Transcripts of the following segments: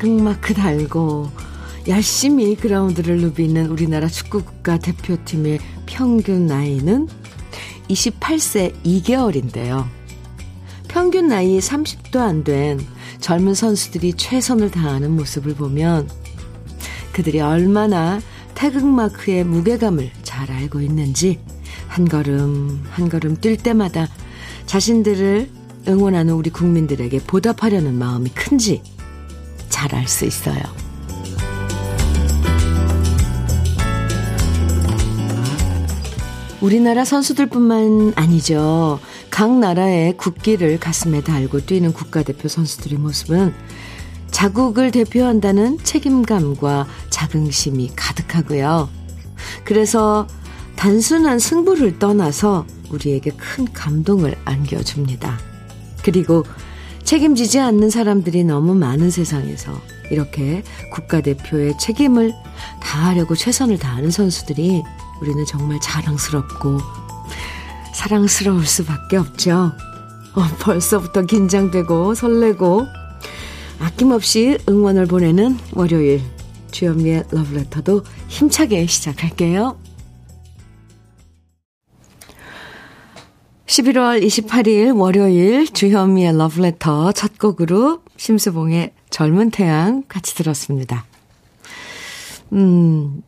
태극마크 달고 열심히 그라운드를 누비는 우리나라 축구 국가 대표팀의 평균 나이는 28세 2개월인데요. 평균 나이 30도 안 된 젊은 선수들이 최선을 다하는 모습을 보면 그들이 얼마나 태극마크의 무게감을 잘 알고 있는지 한 걸음 한 걸음 뛸 때마다 자신들을 응원하는 우리 국민들에게 보답하려는 마음이 큰지 잘알수 있어요. 우리나라 선수들뿐만 아니죠. 각 나라의 국기를 가슴에 달고 뛰는 국가대표 선수들의 모습은 자국을 대표한다는 책임감과 자긍심이 가득하고요. 그래서 단순한 승부를 떠나서 우리에게 큰 감동을 안겨줍니다. 그리고 책임지지 않는 사람들이 너무 많은 세상에서 이렇게 국가대표의 책임을 다하려고 최선을 다하는 선수들이 우리는 정말 자랑스럽고 사랑스러울 수밖에 없죠. 어, 벌써부터 긴장되고 설레고 아낌없이 응원을 보내는 월요일 주현미의 러브레터도 힘차게 시작할게요. 11월 28일 월요일 주현미의 러브레터 첫 곡으로 심수봉의 젊은 태양 같이 들었습니다. 음,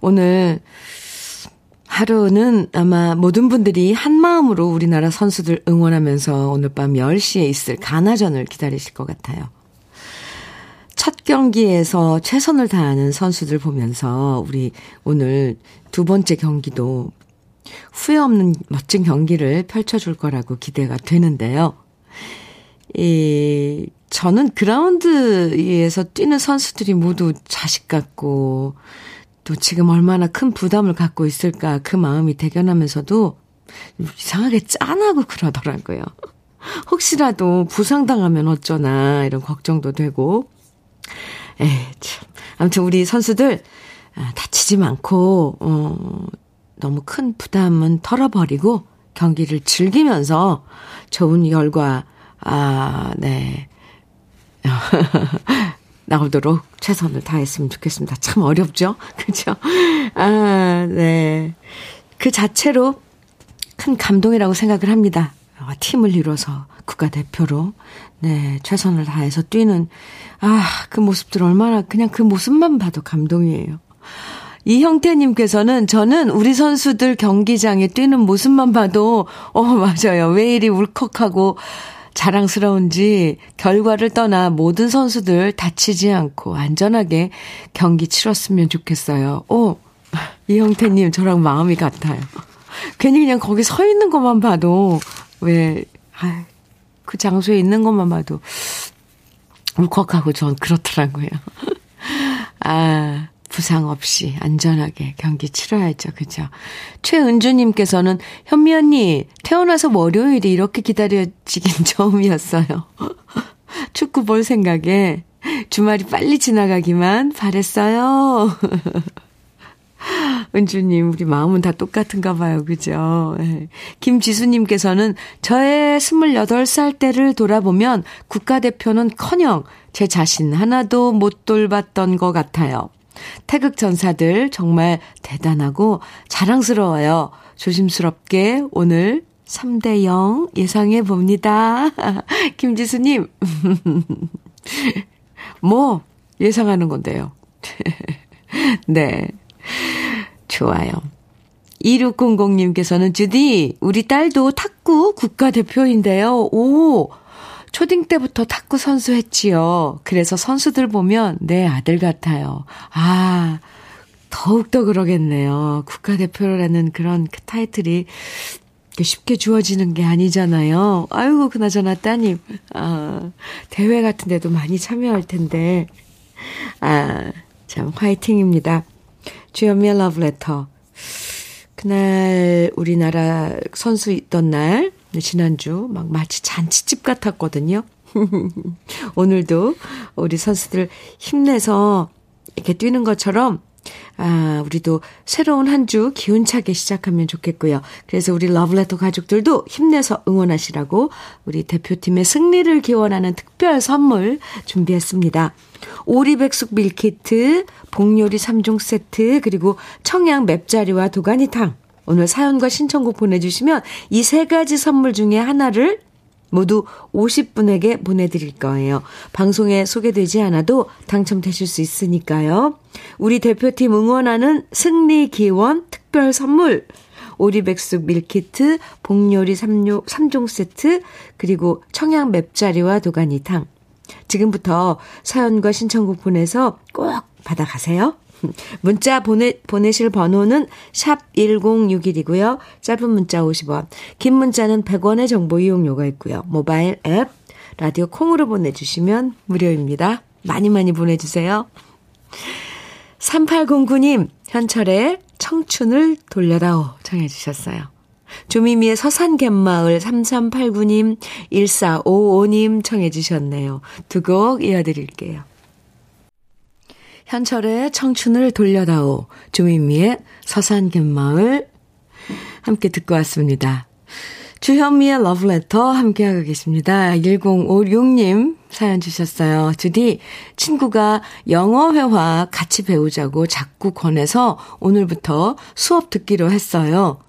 오늘 하루는 아마 모든 분들이 한 마음으로 우리나라 선수들 응원하면서 오늘 밤 10시에 있을 가나전을 기다리실 것 같아요. 첫 경기에서 최선을 다하는 선수들 보면서 우리 오늘 두 번째 경기도 후회 없는 멋진 경기를 펼쳐줄 거라고 기대가 되는데요. 이, 저는 그라운드 위에서 뛰는 선수들이 모두 자식 같고, 또 지금 얼마나 큰 부담을 갖고 있을까 그 마음이 대견하면서도 이상하게 짠하고 그러더라고요. 혹시라도 부상당하면 어쩌나 이런 걱정도 되고. 에 참. 아무튼 우리 선수들 아, 다치지 않고, 어, 너무 큰 부담은 털어버리고 경기를 즐기면서 좋은 결과, 아, 네. 나오도록 최선을 다했으면 좋겠습니다. 참 어렵죠? 그죠? 아, 네. 그 자체로 큰 감동이라고 생각을 합니다. 어, 팀을 이뤄서 국가대표로, 네, 최선을 다해서 뛰는, 아, 그 모습들 얼마나, 그냥 그 모습만 봐도 감동이에요. 이형태님께서는 저는 우리 선수들 경기장에 뛰는 모습만 봐도, 어, 맞아요. 왜 이리 울컥하고, 자랑스러운지 결과를 떠나 모든 선수들 다치지 않고 안전하게 경기 치렀으면 좋겠어요. 오, 이형태님 저랑 마음이 같아요. 괜히 그냥 거기 서 있는 것만 봐도 왜, 아, 그 장소에 있는 것만 봐도 울컥하고 전 그렇더라고요. 아, 부상 없이 안전하게 경기 치러야죠. 그죠? 최은주님께서는 현미 언니, 태어나서 월요일이 이렇게 기다려지긴 처음이었어요. 축구 볼 생각에 주말이 빨리 지나가기만 바랬어요. 은주님, 우리 마음은 다 똑같은가 봐요. 그죠? 네. 김지수님께서는 저의 28살 때를 돌아보면 국가대표는 커녕 제 자신 하나도 못 돌봤던 것 같아요. 태극 전사들 정말 대단하고 자랑스러워요. 조심스럽게 오늘 3대 0 예상해 봅니다. 김지수님. 뭐, 예상하는 건데요. 네. 좋아요. 2600님께서는 주디, 우리 딸도 탁구 국가대표인데요. 오, 초딩 때부터 탁구 선수 했지요. 그래서 선수들 보면 내 아들 같아요. 아, 더욱더 그러겠네요. 국가대표라는 그런 그 타이틀이 쉽게 주어지는 게 아니잖아요. 아이고, 그나저나 따님. 아, 대회 같은 데도 많이 참여할 텐데. 아, 참, 화이팅입니다. 주연미의 러브레터. 그날 우리나라 선수 있던 날, 지난주 막 마치 잔치집 같았거든요. 오늘도 우리 선수들 힘내서 이렇게 뛰는 것처럼 아, 우리도 새로운 한 주 기운차게 시작하면 좋겠고요. 그래서 우리 러블레터 가족들도 힘내서 응원하시라고 우리 대표팀의 승리를 기원하는 특별 선물 준비했습니다. 오리백숙 밀키트, 복요리 3종 세트, 그리고 청양 맵자리와 도가니탕. 오늘 사연과 신청곡 보내주시면 이 세 가지 선물 중에 하나를 모두 50분에게 보내드릴 거예요. 방송에 소개되지 않아도 당첨되실 수 있으니까요. 우리 대표팀 응원하는 승리 기원 특별 선물. 오리백숙 밀키트, 복요리 3종, 3종 세트, 그리고 청양 맵자리와 도가니탕. 지금부터 사연과 신청곡 보내서 꼭 받아가세요. 문자 보내, 보내실 번호는 샵 1061이고요. 짧은 문자 50원, 긴 문자는 100원의 정보 이용료가 있고요. 모바일 앱, 라디오 콩으로 보내주시면 무료입니다. 많이 많이 보내주세요. 3809님, 현철의 청춘을 돌려다오 청해주셨어요. 조미미의 서산갯마을 3389님, 1455님 청해주셨네요. 두 곡 이어드릴게요. 현철의 청춘을 돌려다오, 조민미의 서산갯마을 함께 듣고 왔습니다. 주현미의 러브레터 함께하고 계십니다. 1056님 사연 주셨어요. 주디, 친구가 영어 회화 같이 배우자고 자꾸 권해서 오늘부터 수업 듣기로 했어요.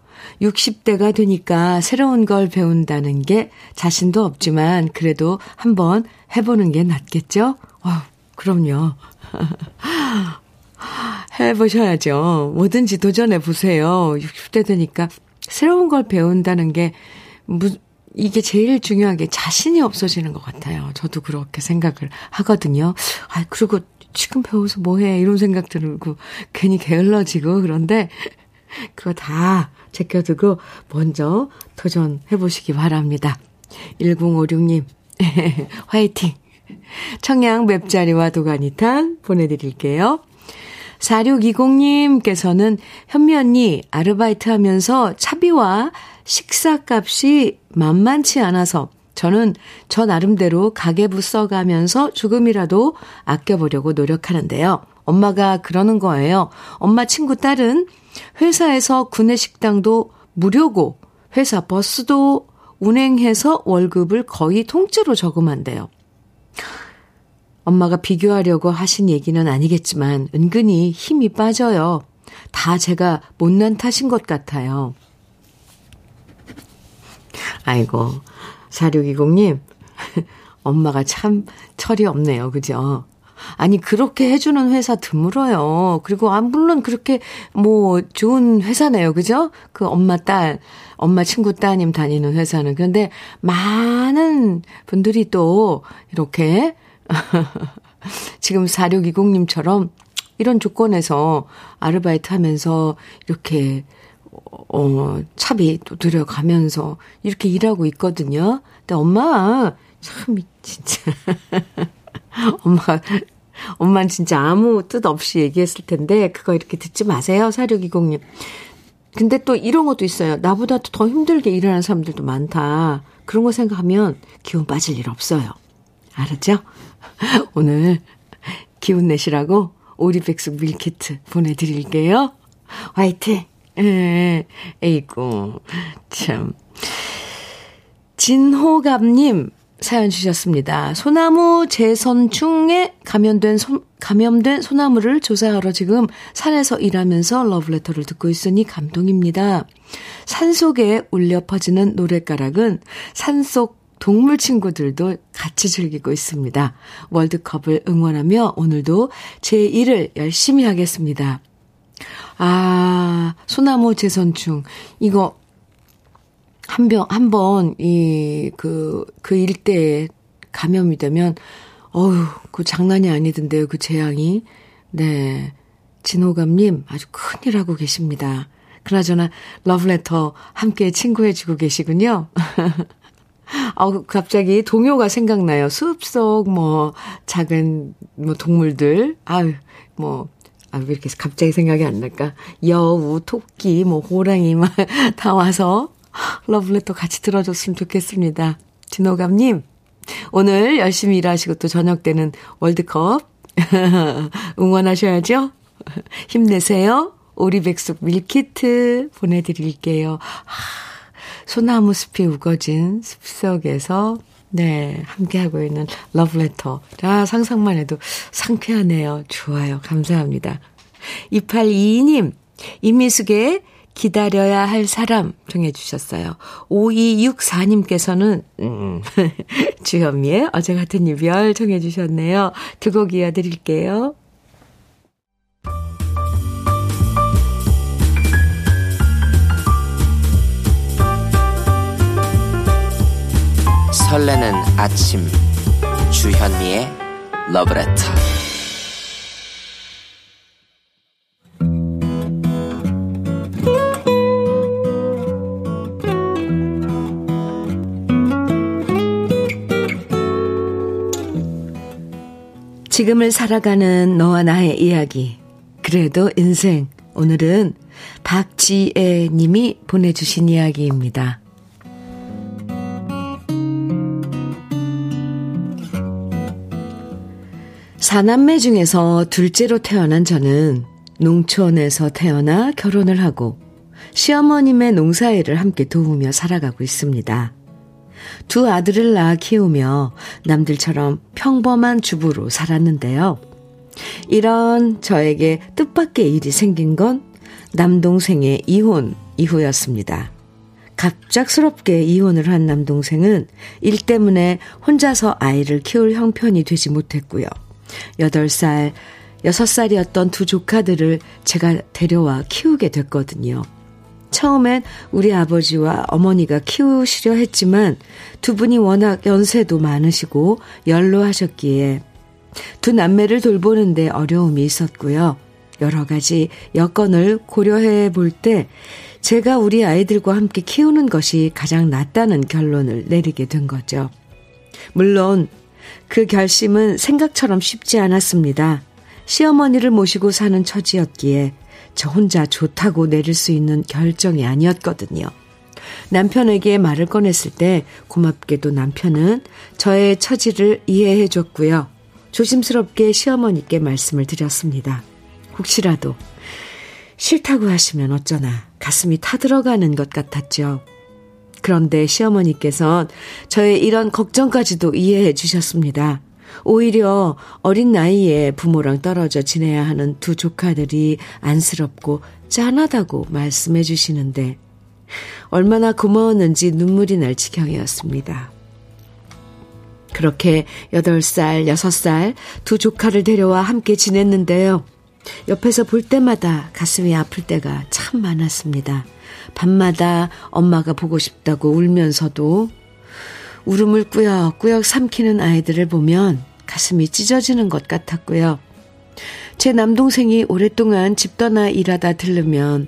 60대가 되니까 새로운 걸 배운다는 게 자신도 없지만 그래도 한번 해보는 게 낫겠죠? 어, 그럼요. 해보셔야죠. 뭐든지 도전해 보세요. 60대 되니까 새로운 걸 배운다는 게, 이게 제일 중요한 게 자신이 없어지는 것 같아요. 저도 그렇게 생각을 하거든요. 아, 그리고 지금 배워서 뭐해? 이런 생각 들고 괜히 게을러지고 그런데 그거 다 제껴두고 먼저 도전해 보시기 바랍니다. 1056님, 화이팅! 청양 맵자리와 도가니탕 보내드릴게요. 4620님께서는 현미 언니 아르바이트 하면서 차비와 식사값이 만만치 않아서 저는 저 나름대로 가계부 써가면서 조금이라도 아껴보려고 노력하는데요. 엄마가 그러는 거예요. 엄마 친구 딸은 회사에서 구내식당도 무료고 회사 버스도 운행해서 월급을 거의 통째로 저금한대요. 엄마가 비교하려고 하신 얘기는 아니겠지만 은근히 힘이 빠져요. 다 제가 못난 탓인 것 같아요. 아이고, 4620님, 엄마가 참 철이 없네요. 그죠? 아니, 그렇게 해주는 회사 드물어요. 그리고, 아, 물론 그렇게 뭐 좋은 회사네요. 그죠? 그 엄마 딸, 엄마 친구 따님 다니는 회사는. 그런데 많은 분들이 또 이렇게 지금 4620님처럼 이런 조건에서 아르바이트 하면서 이렇게 어, 차비 또 들여가면서 이렇게 일하고 있거든요. 근데 엄마, 참, 진짜. 엄마가, 엄마는 진짜 아무 뜻 없이 얘기했을 텐데, 그거 이렇게 듣지 마세요, 4620님. 근데 또 이런 것도 있어요. 나보다 더 힘들게 일하는 사람들도 많다. 그런 거 생각하면 기운 빠질 일 없어요. 알았죠? 오늘 기운 내시라고 오리백숙 밀키트 보내드릴게요. 화이팅! 에, 에이구, 참. 진호갑님, 사연 주셨습니다. 소나무 재선충에 감염된 소, 감염된 소나무를 조사하러 지금 산에서 일하면서 러브레터를 듣고 있으니 감동입니다. 산 속에 울려 퍼지는 노랫가락은 산속 동물 친구들도 같이 즐기고 있습니다. 월드컵을 응원하며 오늘도 제 일을 열심히 하겠습니다. 아, 소나무 재선충. 이거 한 병, 한 번, 이, 그, 그 일대에 감염이 되면, 어휴, 그 장난이 아니던데요, 그 재앙이. 네. 진호감님, 아주 큰일 하고 계십니다. 그나저나, 러브레터 함께 친구해주고 계시군요. 어, 갑자기 동요가 생각나요. 숲 속, 뭐, 작은, 뭐, 동물들. 아유, 뭐, 아, 왜 이렇게 갑자기 생각이 안 날까? 여우, 토끼, 뭐, 호랑이 막 다 와서 러블레터 같이 들어줬으면 좋겠습니다. 진호감님, 오늘 열심히 일하시고 또 저녁 때는 월드컵 응원하셔야죠? 힘내세요. 오리백숙 밀키트 보내드릴게요. 아, 소나무 숲이 우거진 숲속에서 네, 함께하고 있는 러브레터. 아, 상상만 해도 상쾌하네요. 좋아요. 감사합니다. 2822님, 임미숙의 기다려야 할 사람 정해주셨어요. 5264님께서는, 음, 주현미의 어제 같은 이별 정해주셨네요. 두 곡 이어드릴게요. 설레는 아침 주현미의 러브레터 지금을 살아가는 너와 나의 이야기 그래도 인생 오늘은 박지애 님이 보내주신 이야기입니다. 사남매 중에서 둘째로 태어난 저는 농촌에서 태어나 결혼을 하고 시어머님의 농사일을 함께 도우며 살아가고 있습니다. 두 아들을 낳아 키우며 남들처럼 평범한 주부로 살았는데요. 이런 저에게 뜻밖의 일이 생긴 건 남동생의 이혼 이후였습니다. 갑작스럽게 이혼을 한 남동생은 일 때문에 혼자서 아이를 키울 형편이 되지 못했고요. 8살, 6살이었던 두 조카들을 제가 데려와 키우게 됐거든요. 처음엔 우리 아버지와 어머니가 키우시려 했지만 두 분이 워낙 연세도 많으시고 연로하셨기에 두 남매를 돌보는데 어려움이 있었고요. 여러 가지 여건을 고려해 볼 때 제가 우리 아이들과 함께 키우는 것이 가장 낫다는 결론을 내리게 된 거죠. 물론 그 결심은 생각처럼 쉽지 않았습니다. 시어머니를 모시고 사는 처지였기에 저 혼자 좋다고 내릴 수 있는 결정이 아니었거든요. 남편에게 말을 꺼냈을 때 고맙게도 남편은 저의 처지를 이해해 줬고요. 조심스럽게 시어머니께 말씀을 드렸습니다. 혹시라도 싫다고 하시면 어쩌나 가슴이 타들어가는 것 같았죠. 그런데 시어머니께선 저의 이런 걱정까지도 이해해 주셨습니다. 오히려 어린 나이에 부모랑 떨어져 지내야 하는 두 조카들이 안쓰럽고 짠하다고 말씀해 주시는데 얼마나 고마웠는지 눈물이 날 지경이었습니다. 그렇게 8살, 6살 두 조카를 데려와 함께 지냈는데요. 옆에서 볼 때마다 가슴이 아플 때가 참 많았습니다. 밤마다 엄마가 보고 싶다고 울면서도 울음을 꾸역꾸역 삼키는 아이들을 보면 가슴이 찢어지는 것 같았고요. 제 남동생이 오랫동안 집 떠나 일하다 들르면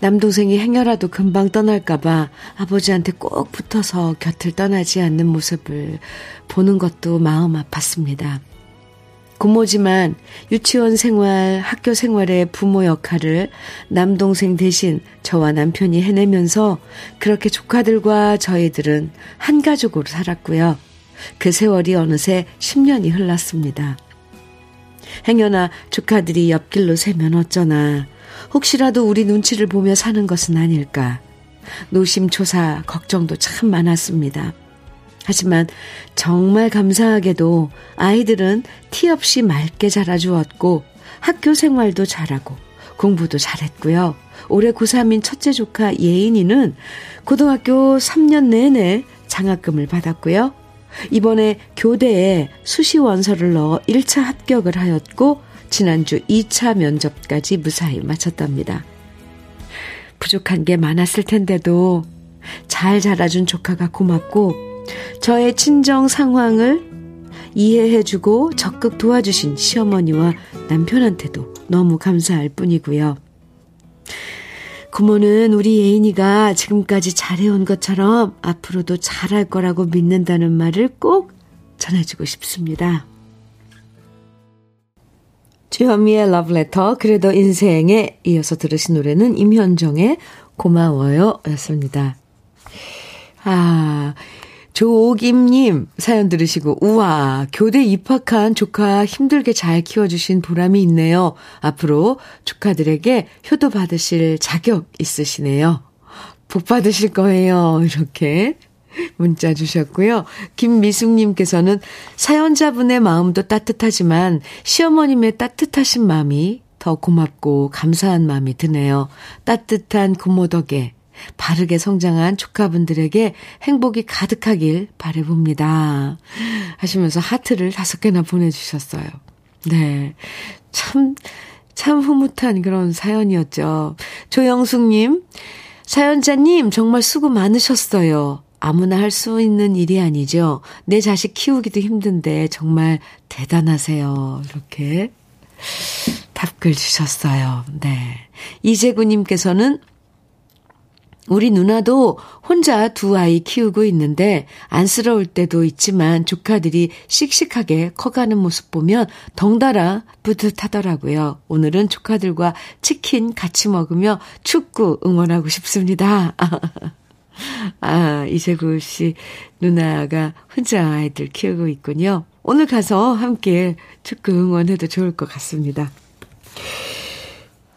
남동생이 행여라도 금방 떠날까봐 아버지한테 꼭 붙어서 곁을 떠나지 않는 모습을 보는 것도 마음 아팠습니다. 고모지만 유치원 생활, 학교 생활의 부모 역할을 남동생 대신 저와 남편이 해내면서 그렇게 조카들과 저희들은 한 가족으로 살았고요. 그 세월이 어느새 10년이 흘렀습니다. 행여나 조카들이 옆길로 새면 어쩌나 혹시라도 우리 눈치를 보며 사는 것은 아닐까 노심초사 걱정도 참 많았습니다. 하지만 정말 감사하게도 아이들은 티 없이 맑게 자라주었고 학교 생활도 잘하고 공부도 잘했고요. 올해 고3인 첫째 조카 예인이는 고등학교 3년 내내 장학금을 받았고요. 이번에 교대에 수시 원서를 넣어 1차 합격을 하였고 지난주 2차 면접까지 무사히 마쳤답니다. 부족한 게 많았을 텐데도 잘 자라준 조카가 고맙고 저의 친정 상황을 이해해주고 적극 도와주신 시어머니와 남편한테도 너무 감사할 뿐이고요. 부모는 우리 예인이가 지금까지 잘해온 것처럼 앞으로도 잘할 거라고 믿는다는 말을 꼭 전해주고 싶습니다. 주현미의 러브레터, 그래도 인생에 이어서 들으신 노래는 임현정의 고마워요 였습니다. 아, 조옥임님 사연 들으시고, 우와, 교대 입학한 조카 힘들게 잘 키워주신 보람이 있네요. 앞으로 조카들에게 효도 받으실 자격 있으시네요. 복 받으실 거예요. 이렇게 문자 주셨고요. 김미숙님께서는 사연자분의 마음도 따뜻하지만 시어머님의 따뜻하신 마음이 더 고맙고 감사한 마음이 드네요. 따뜻한 고모 덕에 바르게 성장한 조카분들에게 행복이 가득하길 바래봅니다. 하시면서 하트를 다섯 개나 보내주셨어요. 네. 참, 참 흐뭇한 그런 사연이었죠. 조영숙님, 사연자님, 정말 수고 많으셨어요. 아무나 할 수 있는 일이 아니죠. 내 자식 키우기도 힘든데 정말 대단하세요. 이렇게 답글 주셨어요. 네. 이재구님께서는 우리 누나도 혼자 두 아이 키우고 있는데 안쓰러울 때도 있지만 조카들이 씩씩하게 커가는 모습 보면 덩달아 뿌듯하더라고요. 오늘은 조카들과 치킨 같이 먹으며 축구 응원하고 싶습니다. 아, 이세구 씨 누나가 혼자 아이들 키우고 있군요. 오늘 가서 함께 축구 응원해도 좋을 것 같습니다.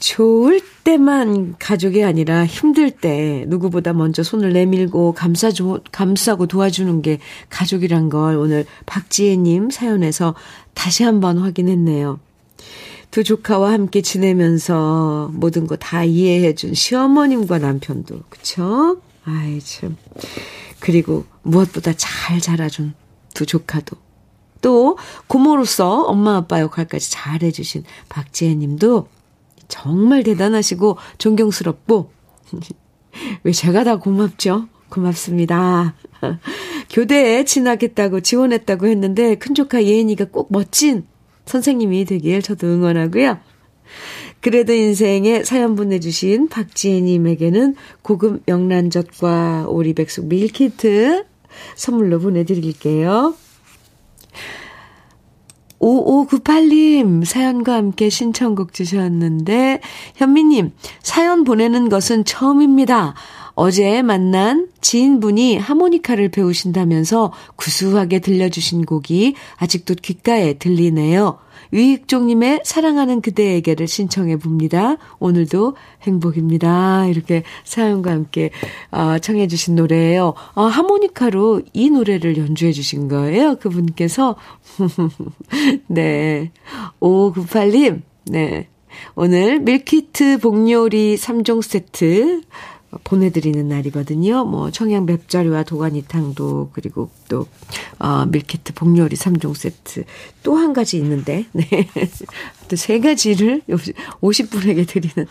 좋을 때만 가족이 아니라 힘들 때 누구보다 먼저 손을 내밀고 감싸 감싸고 도와주는 게 가족이란 걸 오늘 박지혜님 사연에서 다시 한번 확인했네요. 두 조카와 함께 지내면서 모든 거 다 이해해준 시어머님과 남편도 그쵸? 아이 참 그리고 무엇보다 잘 자라준 두 조카도 또 고모로서 엄마 아빠 역할까지 잘 해주신 박지혜 님도 정말 대단하시고 존경스럽고 왜 제가 다 고맙죠? 고맙습니다. 교대에 진학했다고 지원했다고 했는데 큰 조카 예은이가 꼭 멋진 선생님이 되길 저도 응원하고요. 그래도 인생에 사연 보내주신 박지혜님에게는 고급 명란젓과 오리백숙 밀키트 선물로 보내드릴게요. 5598님 사연과 함께 신청곡 주셨는데 현미님 사연 보내는 것은 처음입니다. 어제 만난 지인분이 하모니카를 배우신다면서 구수하게 들려주신 곡이 아직도 귓가에 들리네요. 위익종님의 사랑하는 그대에게를 신청해 봅니다. 오늘도 행복입니다. 이렇게 사연과 함께 어, 청해 주신 노래예요. 어, 하모니카로 이 노래를 연주해 주신 거예요. 그분께서. 네. 5598님. 네. 오늘 밀키트 복요리 3종 세트 보내드리는 날이거든요. 뭐 청양 맵자리와 도가니탕도 그리고 또 어, 밀키트 복요리 3종 세트 또 한 가지 있는데 네. 또 세 가지를 50분에게 드리는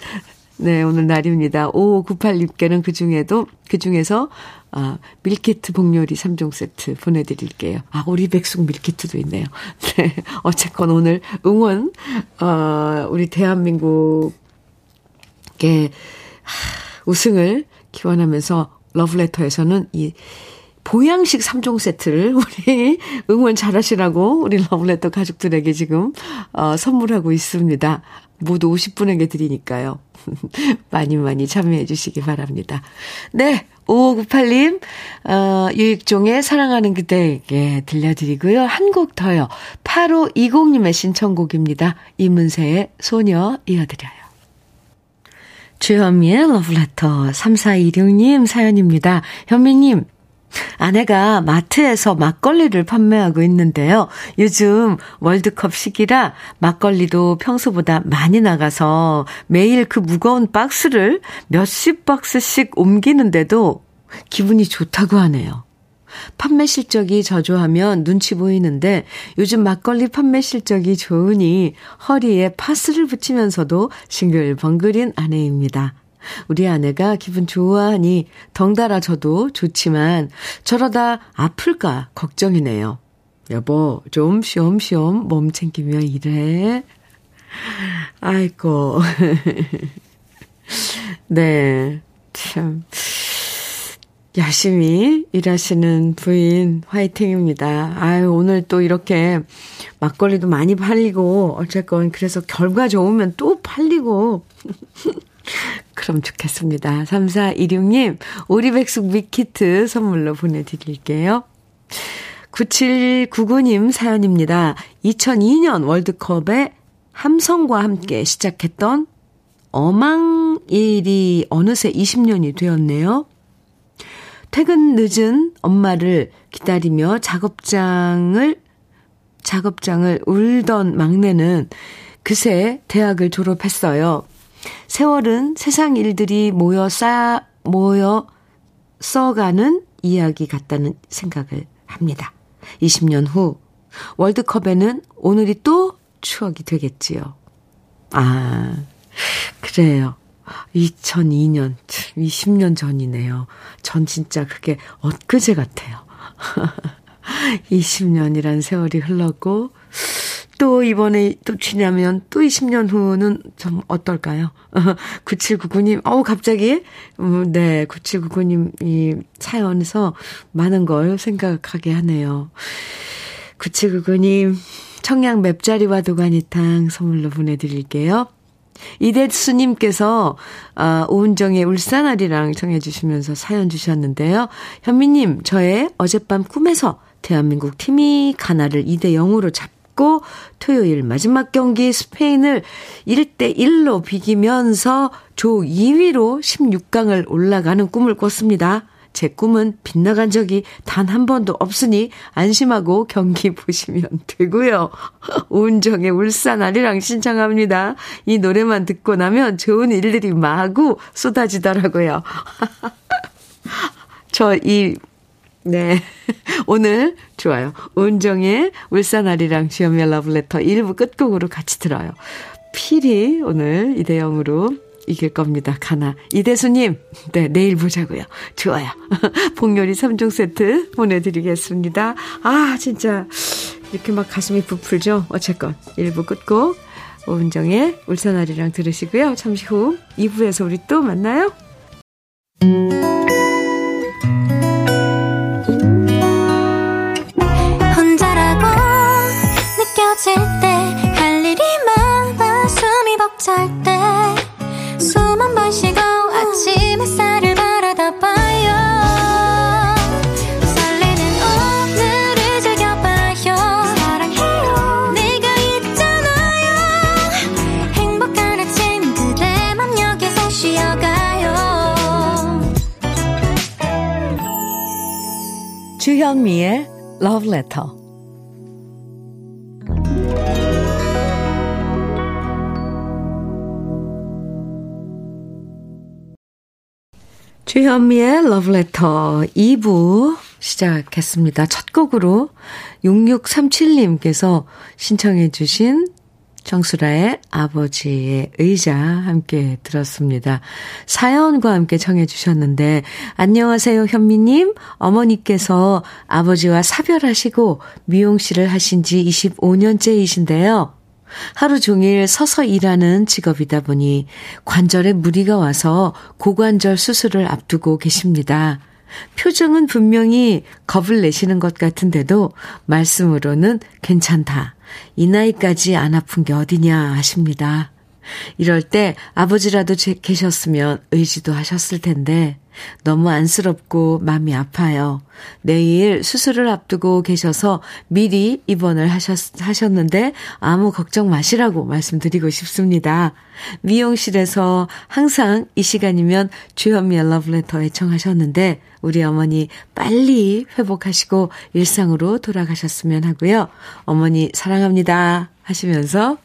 네, 오늘 날입니다. 5598님께는 그 중에도, 그 중에서, 아, 밀키트 복요리 3종 세트 보내드릴게요. 아, 오리백숙 밀키트도 있네요. 네. 어쨌건 오늘 응원, 어, 우리 대한민국의, 하, 우승을 기원하면서 러브레터에서는 이 보양식 3종 세트를 우리 응원 잘하시라고 우리 러브레터 가족들에게 지금 어, 선물하고 있습니다. 모두 50분에게 드리니까요. 많이 많이 참여해 주시기 바랍니다. 네, 5598님, 어, 유익종의 사랑하는 그대에게 들려드리고요. 한 곡 더요. 8520님의 신청곡입니다. 이문세의 소녀 이어드려요. 주현미의 러브레터 3426님 사연입니다. 현미님, 아내가 마트에서 막걸리를 판매하고 있는데요. 요즘 월드컵 시기라 막걸리도 평소보다 많이 나가서 매일 그 무거운 박스를 몇십 박스씩 옮기는데도 기분이 좋다고 하네요. 판매 실적이 저조하면 눈치 보이는데 요즘 막걸리 판매 실적이 좋으니 허리에 파스를 붙이면서도 싱글벙글인 아내입니다. 우리 아내가 기분 좋아하니 덩달아 저도 좋지만 저러다 아플까 걱정이네요. 여보, 좀 쉬엄쉬엄 몸 챙기며 일해. 아이고. 네. 참. 열심히 일하시는 부인 화이팅입니다. 아유, 오늘 또 이렇게 막걸리도 많이 팔리고, 어쨌건 그래서 결과 좋으면 또 팔리고. 그럼 좋겠습니다. 3416님, 오리백숙 미키트 선물로 보내드릴게요. 9799님 사연입니다. 2002년 월드컵에 함성과 함께 시작했던 어망일이 어느새 20년이 되었네요. 퇴근 늦은 엄마를 기다리며 작업장을, 작업장을 울던 막내는 그새 대학을 졸업했어요. 세월은 세상 일들이 모여 쌓, 모여 써가는 이야기 같다는 생각을 합니다. 20년 후 월드컵에는 오늘이 또 추억이 되겠지요. 아, 그래요. 2002년, 20년 전이네요. 전 진짜 그게 엊그제 같아요. 20년이란 세월이 흘렀고, 또 이번에 또 지나면 또 20년 후는 좀 어떨까요? 9799님, 어우, 갑자기, 음, 네, 9799님 이 사연에서 많은 걸 생각하게 하네요. 9799님, 청양 맵자리와 도가니탕 선물로 보내드릴게요. 이대수님께서, 아, 오은정의 울산아리랑 청해주시면서 사연 주셨는데요. 현미님, 저의 어젯밤 꿈에서 대한민국 팀이 가나를 2대 0으로 잡 있고 토요일 마지막 경기 스페인을 1대 1로 비기면서 조 2위로 16강을 올라가는 꿈을 꿨습니다. 제 꿈은 빗나간 적이 단 한 번도 없으니 안심하고 경기 보시면 되고요. 온정의 울산 아리랑 신청합니다. 이 노래만 듣고 나면 좋은 일들이 마구 쏟아지더라고요. 저 이 네. 오늘 좋아요. 온정의 울산 아리랑 주현미의 러브레터 1부 끝곡으로 같이 들어요. 필히 오늘 이대영으로 이길 겁니다. 가나. 이대수님, 네, 내일 보자고요. 좋아요. 복요리 3종 세트 보내드리겠습니다. 아, 진짜, 이렇게 막 가슴이 부풀죠? 어쨌건, 1부 끝곡, 온정의 울산아리랑 들으시고요. 잠시 후 2부에서 우리 또 만나요. 주현미의 Love Letter. 주현미의 Love Letter 2부 시작했습니다. 첫 곡으로 6637님께서 신청해 주신 정수라의 아버지의 의자 함께 들었습니다. 사연과 함께 청해 주셨는데 안녕하세요 현미님 어머니께서 아버지와 사별하시고 미용실을 하신 지 25년째이신데요. 하루 종일 서서 일하는 직업이다 보니 관절에 무리가 와서 고관절 수술을 앞두고 계십니다. 표정은 분명히 겁을 내시는 것 같은데도 말씀으로는 괜찮다. 이 나이까지 안 아픈 게 어디냐 하십니다. 이럴 때 아버지라도 계셨으면 의지도 하셨을 텐데 너무 안쓰럽고 마음이 아파요. 내일 수술을 앞두고 계셔서 미리 입원을 하셨, 하셨는데 아무 걱정 마시라고 말씀드리고 싶습니다. 미용실에서 항상 이 시간이면 주현미의 러브레터 애청하셨는데 우리 어머니 빨리 회복하시고 일상으로 돌아가셨으면 하고요. 어머니 사랑합니다 하시면서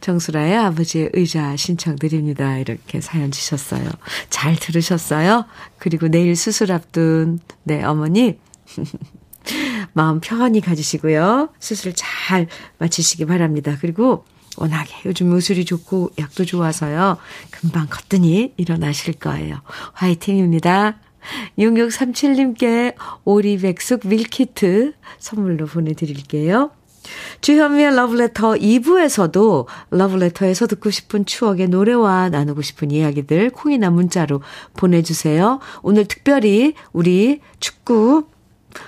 정수라의 아버지의 의자 신청드립니다. 이렇게 사연 주셨어요. 잘 들으셨어요? 그리고 내일 수술 앞둔, 네, 어머니. 마음 편히 가지시고요. 수술 잘 마치시기 바랍니다. 그리고 워낙에 요즘 무술이 좋고 약도 좋아서요. 금방 거뜬히 일어나실 거예요. 화이팅입니다. 6637님께 오리백숙 밀키트 선물로 보내드릴게요. 주현미의 러브레터 2부에서도 러브레터에서 듣고 싶은 추억의 노래와 나누고 싶은 이야기들 콩이나 문자로 보내주세요. 오늘 특별히 우리 축구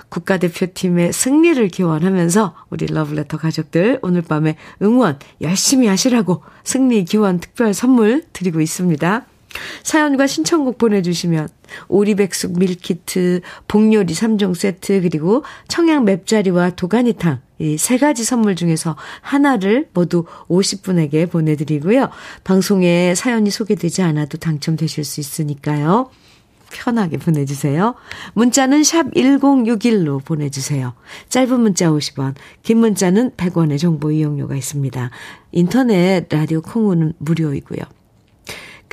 국가대표팀의 승리를 기원하면서 우리 러브레터 가족들 오늘 밤에 응원 열심히 하시라고 승리 기원 특별 선물 드리고 있습니다. 사연과 신청곡 보내주시면 오리백숙 밀키트, 복요리 3종 세트, 그리고 청양 맵자리와 도가니탕, 이 세 가지 선물 중에서 하나를 모두 50분에게 보내드리고요. 방송에 사연이 소개되지 않아도 당첨되실 수 있으니까요. 편하게 보내주세요. 문자는 샵 1061로 보내주세요. 짧은 문자 50원, 긴 문자는 100원의 정보 이용료가 있습니다. 인터넷 라디오 콩은 무료이고요.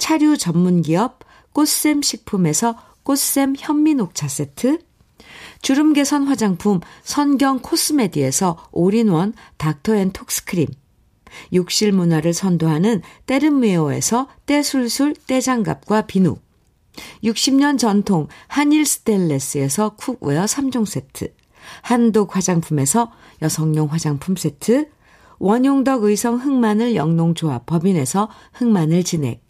차류 전문기업 꽃샘 식품에서 꽃샘 현미녹차 세트, 주름 개선 화장품 선경 코스메디에서 올인원 닥터앤톡스크림, 욕실 문화를 선도하는 때르메오에서 때술술 때장갑과 비누 60년 전통 한일 스텐레스에서 cookware 3종 세트 한독 화장품에서 여성용 화장품 세트 원용덕 의성 흑마늘 영농조합 법인에서 흑마늘 진액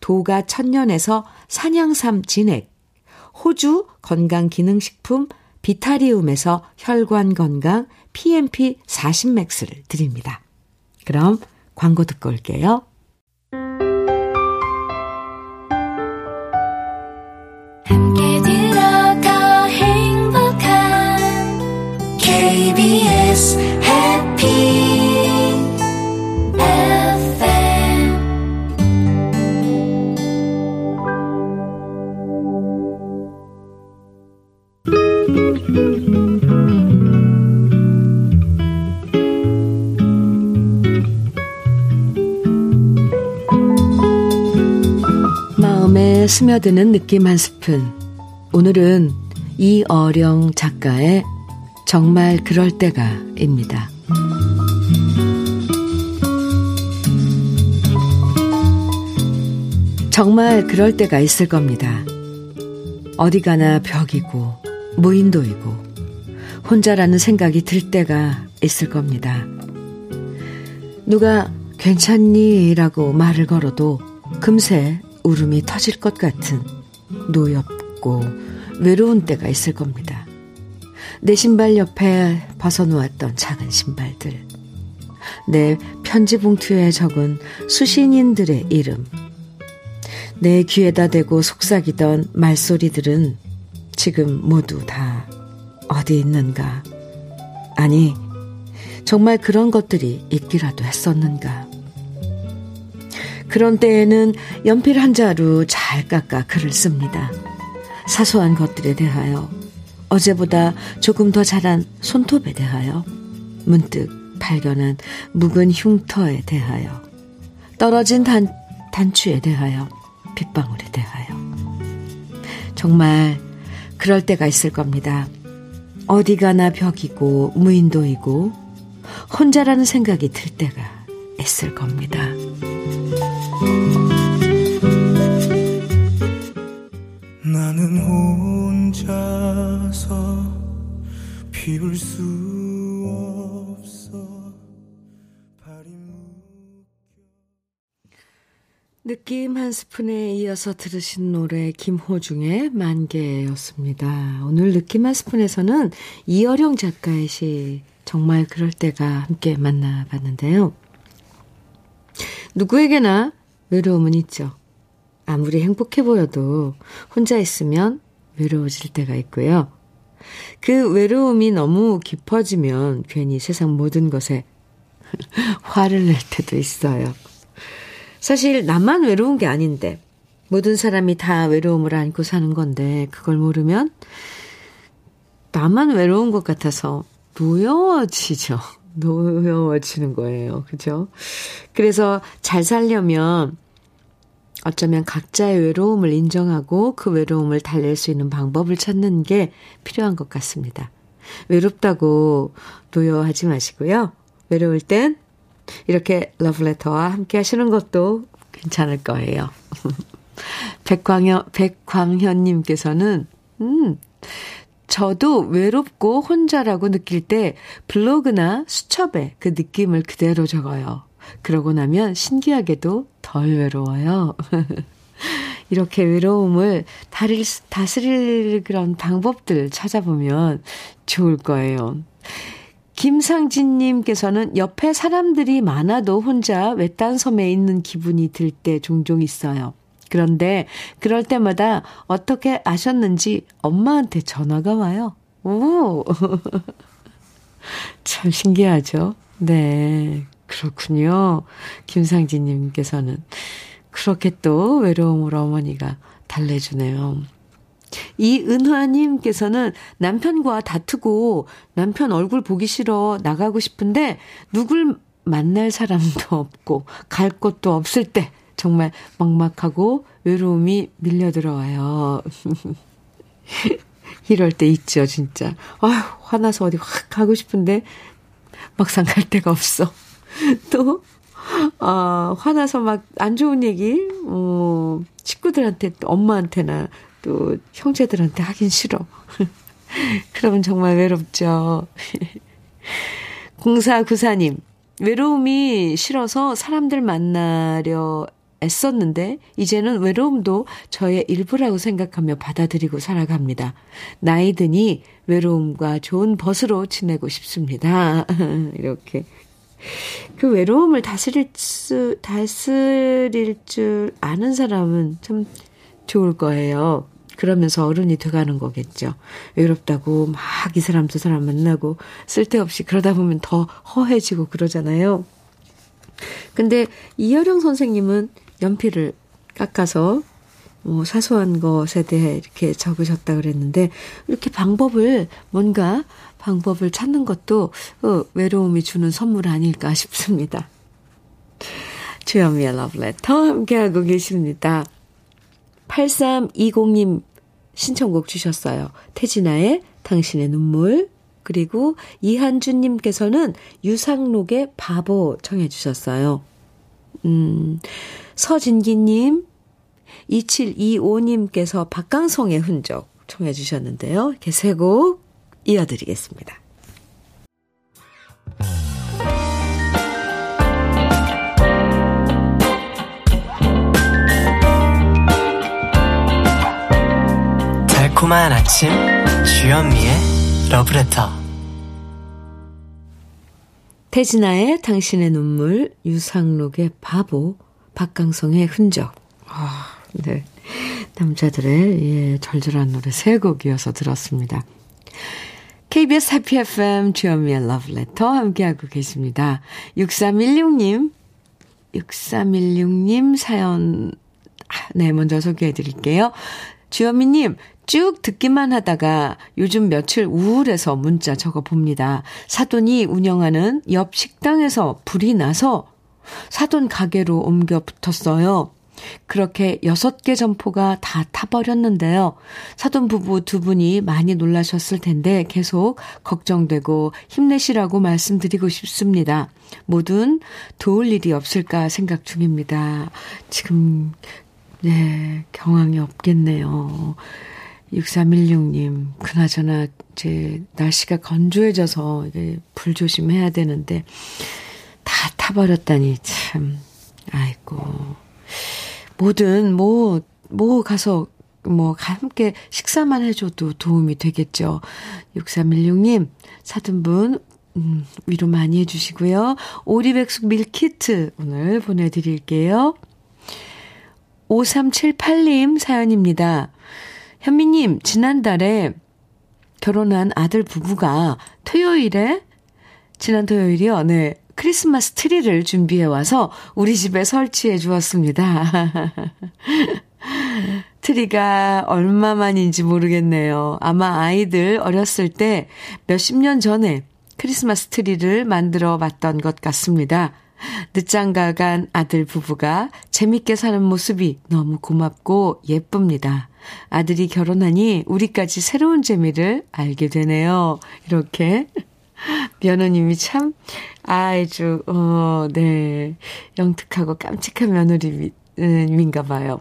도가 천년에서 산양삼 진액 호주 건강기능식품 비타리움에서 혈관건강 PMP 40맥스를 드립니다. 그럼 광고 듣고 올게요. 함께 스며드는 느낌 한 스푼. 오늘은 이어령 작가의 정말 그럴 때가입니다. 정말 그럴 때가 있을 겁니다. 어디 가나 벽이고 무인도이고 혼자라는 생각이 들 때가 있을 겁니다. 누가 괜찮니? 라고 말을 걸어도 금세 울음이 터질 것 같은 노엽고 외로운 때가 있을 겁니다. 내 신발 옆에 벗어놓았던 작은 신발들. 내 편지 봉투에 적은 수신인들의 이름. 내 귀에다 대고 속삭이던 말소리들은 지금 모두 다 어디 있는가? 아니, 정말 그런 것들이 있기라도 했었는가? 그런 때에는 연필 한 자루 잘 깎아 글을 씁니다. 사소한 것들에 대하여, 어제보다 조금 더 자란 손톱에 대하여, 문득 발견한 묵은 흉터에 대하여, 떨어진 단, 단추에 대하여, 빗방울에 대하여. 정말 그럴 때가 있을 겁니다. 어디 가나 벽이고 무인도이고 혼자라는 생각이 들 때가 있을 겁니다. 나는 혼자서 피울 수 없어 느낌 한 스푼에 이어서 들으신 노래 김호중의 만개였습니다. 오늘 느낌 한 스푼에서는 이어령 작가의 시 정말 그럴 때가 함께 만나봤는데요. 누구에게나 외로움은 있죠. 아무리 행복해 보여도 혼자 있으면 외로워질 때가 있고요. 그 외로움이 너무 깊어지면 괜히 세상 모든 것에 화를 낼 때도 있어요. 사실 나만 외로운 게 아닌데 모든 사람이 다 외로움을 안고 사는 건데 그걸 모르면 나만 외로운 것 같아서 노여워지죠. 노여워지는 거예요. 그죠? 그래서 잘 살려면 어쩌면 각자의 외로움을 인정하고 그 외로움을 달랠 수 있는 방법을 찾는 게 필요한 것 같습니다. 외롭다고 노여워하지 마시고요. 외로울 땐 이렇게 러브레터와 함께 하시는 것도 괜찮을 거예요. 백광현, 백광현님께서는, 음, 저도 외롭고 혼자라고 느낄 때 블로그나 수첩에 그 느낌을 그대로 적어요. 그러고 나면 신기하게도 덜 외로워요. 이렇게 외로움을 다릴, 다스릴 그런 방법들 찾아보면 좋을 거예요. 김상진님께서는 옆에 사람들이 많아도 혼자 외딴 섬에 있는 기분이 들 때 종종 있어요. 그런데 그럴 때마다 어떻게 아셨는지 엄마한테 전화가 와요. 오! 참 신기하죠? 네. 그렇군요. 김상진 님께서는. 그렇게 또 외로움을 어머니가 달래주네요. 이은화님께서는 남편과 다투고 남편 얼굴 보기 싫어 나가고 싶은데 누굴 만날 사람도 없고 갈 곳도 없을 때 정말 막막하고 외로움이 밀려 들어와요. 이럴 때 있죠, 진짜. 아휴, 화나서 어디 확 가고 싶은데 막상 갈 데가 없어. 또, 아, 화나서 막 안 좋은 얘기, 어, 친구들한테, 또 엄마한테나 또 형제들한테 하긴 싫어. 그러면 정말 외롭죠. 0494님, 외로움이 싫어서 사람들 만나려 애썼는데 이제는 외로움도 저의 일부라고 생각하며 받아들이고 살아갑니다. 나이 드니 외로움과 좋은 벗으로 지내고 싶습니다. 이렇게 그 외로움을 다스릴 수 다스릴 줄 아는 사람은 참 좋을 거예요. 그러면서 어른이 돼가는 거겠죠. 외롭다고 막 이 사람 저 사람 만나고 쓸데없이 그러다 보면 더 허해지고 그러잖아요. 근데 이여령 선생님은 연필을 깎아서 뭐 사소한 것에 대해 이렇게 적으셨다 그랬는데 이렇게 방법을 뭔가 방법을 찾는 것도 어, 외로움이 주는 선물 아닐까 싶습니다. 주현미의 러브레터 함께하고 계십니다. 8320님 신청곡 주셨어요. 태진아의 당신의 눈물 그리고 이한준님께서는 유상록의 바보 청해 주셨어요. 음, 서진기님, 2725님께서 박강성의 흔적 청해 주셨는데요. 이렇게 세 곡 이어드리겠습니다. 달콤한 아침 주현미의 러브레터 태진아의 당신의 눈물, 유상록의 바보, 박강성의 흔적. 아, 네. 남자들의 예, 절절한 노래 세 곡 이어서 들었습니다. KBS 해피 FM 주현미의 러브레터 함께하고 계십니다. 6316님, 6316님 사연, 아, 네, 먼저 소개해 드릴게요. 주현미님, 쭉 듣기만 하다가 요즘 며칠 우울해서 문자 적어 봅니다. 사돈이 운영하는 옆 식당에서 불이 나서 사돈 가게로 옮겨 붙었어요. 그렇게 여섯 개 점포가 다 타버렸는데요. 사돈 부부 두 분이 많이 놀라셨을 텐데 계속 걱정되고 힘내시라고 말씀드리고 싶습니다. 모든 도울 일이 없을까 생각 중입니다. 지금, 네, 경황이 없겠네요. 6316님, 그나저나, 이제, 날씨가 건조해져서, 이제, 불 조심해야 되는데, 다 타버렸다니, 참, 아이고. 뭐든, 뭐, 뭐 가서, 뭐, 함께 식사만 해줘도 도움이 되겠죠. 6316님, 사둔 분, 음, 위로 많이 해주시고요. 오리백숙 밀키트 오늘 보내드릴게요. 5378님 사연입니다. 현미님, 지난달에 결혼한 아들 부부가 토요일에, 지난 토요일이요, 네, 크리스마스 트리를 준비해 와서 우리 집에 설치해 주었습니다. 트리가 얼마만인지 모르겠네요. 아마 아이들 어렸을 때 몇십 년 전에 크리스마스 트리를 만들어 봤던 것 같습니다. 늦장가 간 아들 부부가 재밌게 사는 모습이 너무 고맙고 예쁩니다. 아들이 결혼하니 우리까지 새로운 재미를 알게 되네요. 이렇게. 며느님이 참, 아주, 어, 네. 영특하고 깜찍한 며느님인가 봐요.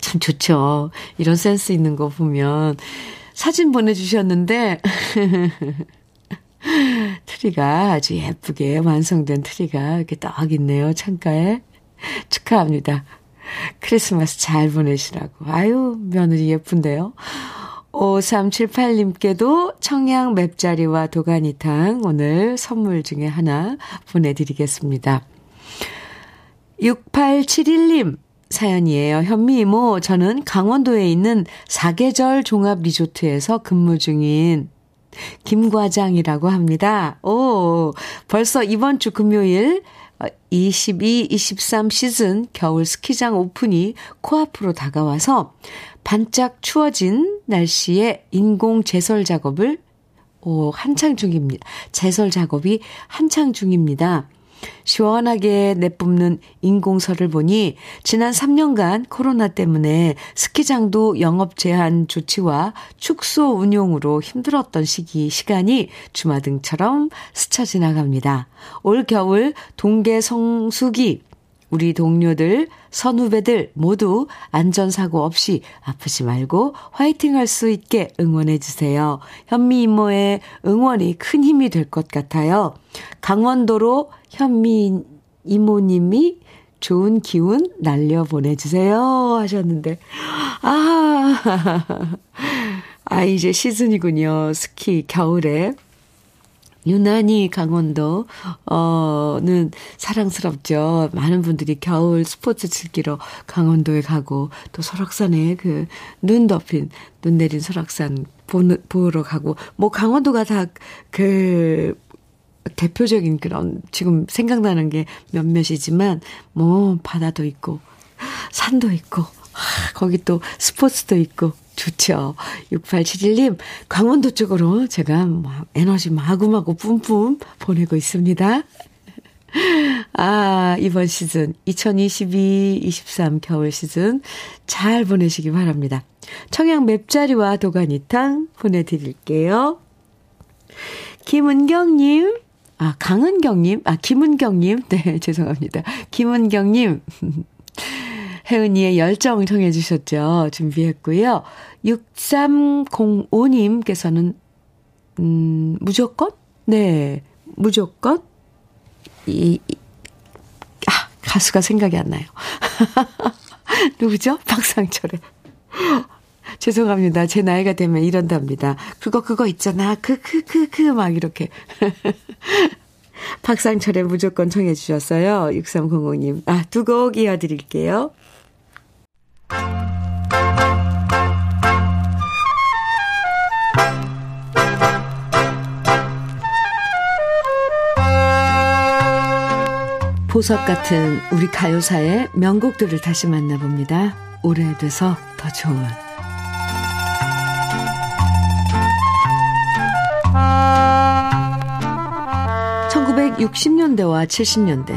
참 좋죠. 이런 센스 있는 거 보면. 사진 보내 주셨는데, 트리가 아주 예쁘게 완성된 트리가 이렇게 딱 있네요. 창가에. 축하합니다. 크리스마스 잘 보내시라고. 아유, 며느리 예쁜데요. 5378님께도 청양 맵자리와 도가니탕 오늘 선물 중에 하나 보내드리겠습니다. 6871님 사연이에요. 현미 이모, 저는 강원도에 있는 사계절 종합 리조트에서 근무 중인 김과장이라고 합니다. 오, 벌써 이번 주 금요일 22, 23 시즌 겨울 스키장 오픈이 코앞으로 다가와서 반짝 추워진 날씨에 인공 제설 작업을 오, 한창 중입니다. 제설 작업이 한창 중입니다. 시원하게 내뿜는 인공설을 보니 지난 3년간 코로나 때문에 스키장도 영업 제한 조치와 축소 운용으로 힘들었던 시기, 시간이 주마등처럼 스쳐 지나갑니다. 올 겨울 동계 성수기 우리 동료들, 선후배들 모두 안전사고 없이 아프지 말고 화이팅 할 수 있게 응원해주세요. 현미 이모의 응원이 큰 힘이 될 것 같아요. 강원도로 현미 이모님이 좋은 기운 날려 보내주세요. 하셨는데, 아, 아, 이제 시즌이군요. 스키, 겨울에. 유난히 강원도, 어,는 사랑스럽죠. 많은 분들이 겨울 스포츠 즐기러 강원도에 가고, 또 설악산에 그 눈 덮인, 눈 내린 설악산 보러 가고, 뭐 강원도가 다 그, 대표적인 그런 지금 생각나는 게 몇몇이지만 뭐 바다도 있고 산도 있고 거기 또 스포츠도 있고 좋죠. 6871님 강원도 쪽으로 제가 막 에너지 마구마구 뿜뿜 보내고 있습니다. 아, 이번 시즌 2022-23 겨울 시즌 잘 보내시기 바랍니다. 청양 맵자리와 도가니탕 보내드릴게요. 김은경님, 아, 강은경님, 아, 김은경님, 네, 죄송합니다. 김은경님, 혜은이의 열정 청해 주셨죠. 준비했고요. 6305님께서는, 음, 무조건? 네, 무조건? 이, 이 아, 가수가 생각이 안 나요. 누구죠? 박상철의. 죄송합니다. 제 나이가 되면 이런답니다. 그거, 그거 있잖아. 그, 그, 그, 그, 막 이렇게. 박상철의 무조건 청해 주셨어요. 6300님. 아, 두 곡 이어드릴게요. 보석 같은 우리 가요사의 명곡들을 다시 만나봅니다. 오래돼서 더 좋은 1960년대와 70년대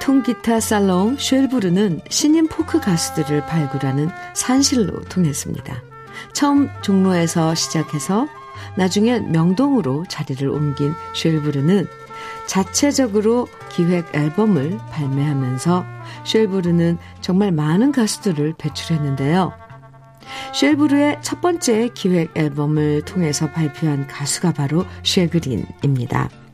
통기타 살롱 쉘부르는 신인 포크 가수들을 발굴하는 산실로 통했습니다. 처음 종로에서 시작해서 나중에 명동으로 자리를 옮긴 쉘부르는 자체적으로 기획 앨범을 발매하면서 쉘부르는 정말 많은 가수들을 배출했는데요. 쉘부르의 첫 번째 기획 앨범을 통해서 발표한 가수가 바로 쉐그린입니다.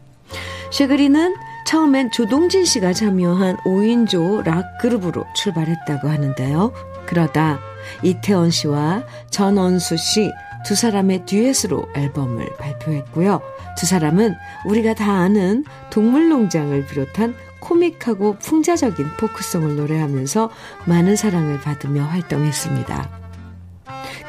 쉐그리는 처음엔 조동진 씨가 참여한 5인조 락 그룹으로 출발했다고 하는데요. 그러다 이태원 씨와 전원수 씨 두 사람의 듀엣으로 앨범을 발표했고요. 두 사람은 우리가 다 아는 동물농장을 비롯한 코믹하고 풍자적인 포크송을 노래하면서 많은 사랑을 받으며 활동했습니다.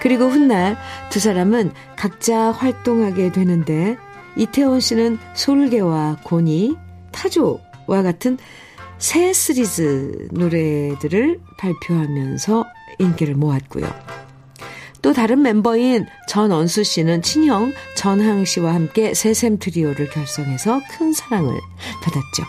그리고 훗날 두 사람은 각자 활동하게 되는데 이태원 씨는 솔개와 고니, 타조와 같은 새 시리즈 노래들을 발표하면서 인기를 모았고요. 또 다른 멤버인 전언수 씨는 친형 전항 씨와 함께 새샘 트리오를 결성해서 큰 사랑을 받았죠.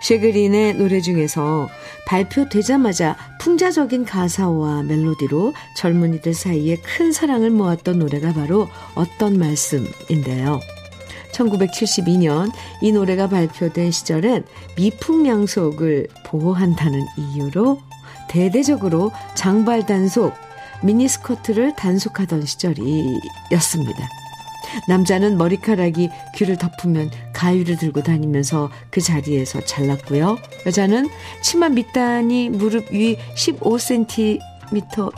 쉐그린의 노래 중에서 발표되자마자 풍자적인 가사와 멜로디로 젊은이들 사이에 큰 사랑을 모았던 노래가 바로 어떤 말씀인데요. 1972년 이 노래가 발표된 시절엔 미풍 양속을 보호한다는 이유로 대대적으로 장발 단속, 미니스커트를 단속하던 시절이었습니다. 남자는 머리카락이 귀를 덮으면 가위를 들고 다니면서 그 자리에서 잘랐고요. 여자는 치마 밑단이 무릎 위 15cm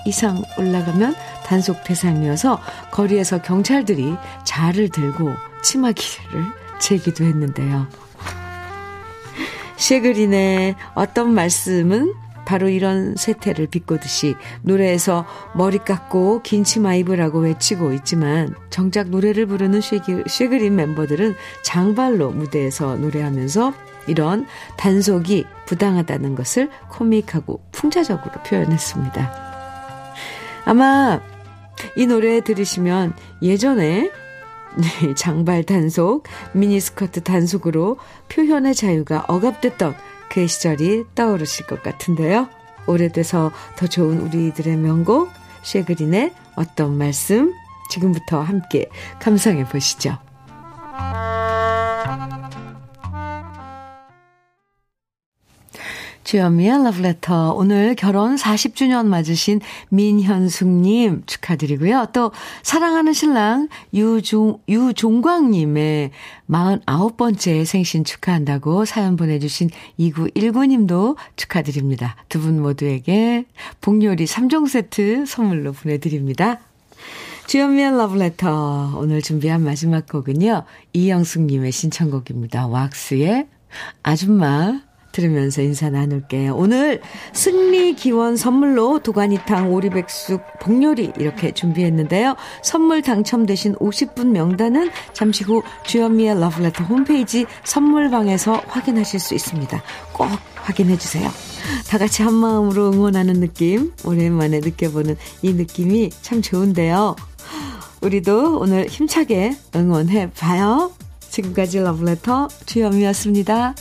이상 올라가면 단속 대상이어서 거리에서 경찰들이 자를 들고 치마기를 재기도 했는데요. 쉐그린의 어떤 말씀은 바로 이런 세태를 비꼬듯이 노래에서 머리 깎고 긴 치마 입으라고 외치고 있지만 정작 노래를 부르는 쉐그린 멤버들은 장발로 무대에서 노래하면서 이런 단속이 부당하다는 것을 코믹하고 풍자적으로 표현했습니다. 아마 이 노래 들으시면 예전에 네, 장발 단속, 미니스커트 단속으로 표현의 자유가 억압됐던 그 시절이 떠오르실 것 같은데요. 오래돼서 더 좋은 우리들의 명곡, 쉐그린의 어떤 말씀, 지금부터 함께 감상해 보시죠. 주현미의 러브레터. 오늘 결혼 40주년 맞으신 민현숙님 축하드리고요. 또, 사랑하는 신랑 유종, 유종광님의 49번째 생신 축하한다고 사연 보내주신 2919님도 축하드립니다. 두 분 모두에게 복요리 3종 세트 선물로 보내드립니다. 주현미의 러브레터. 오늘 준비한 마지막 곡은요. 이영숙님의 신청곡입니다. 왁스의 아줌마. 들으면서 인사 나눌게요. 오늘 승리 기원 선물로 도가니탕 오리백숙 복요리 이렇게 준비했는데요. 선물 당첨되신 50분 명단은 잠시 후 주현미의 러브레터 홈페이지 선물방에서 확인하실 수 있습니다. 꼭 확인해 주세요. 다 같이 한 마음으로 응원하는 느낌 오랜만에 느껴보는 이 느낌이 참 좋은데요. 우리도 오늘 힘차게 응원해 봐요. 지금까지 러브레터 주현미였습니다.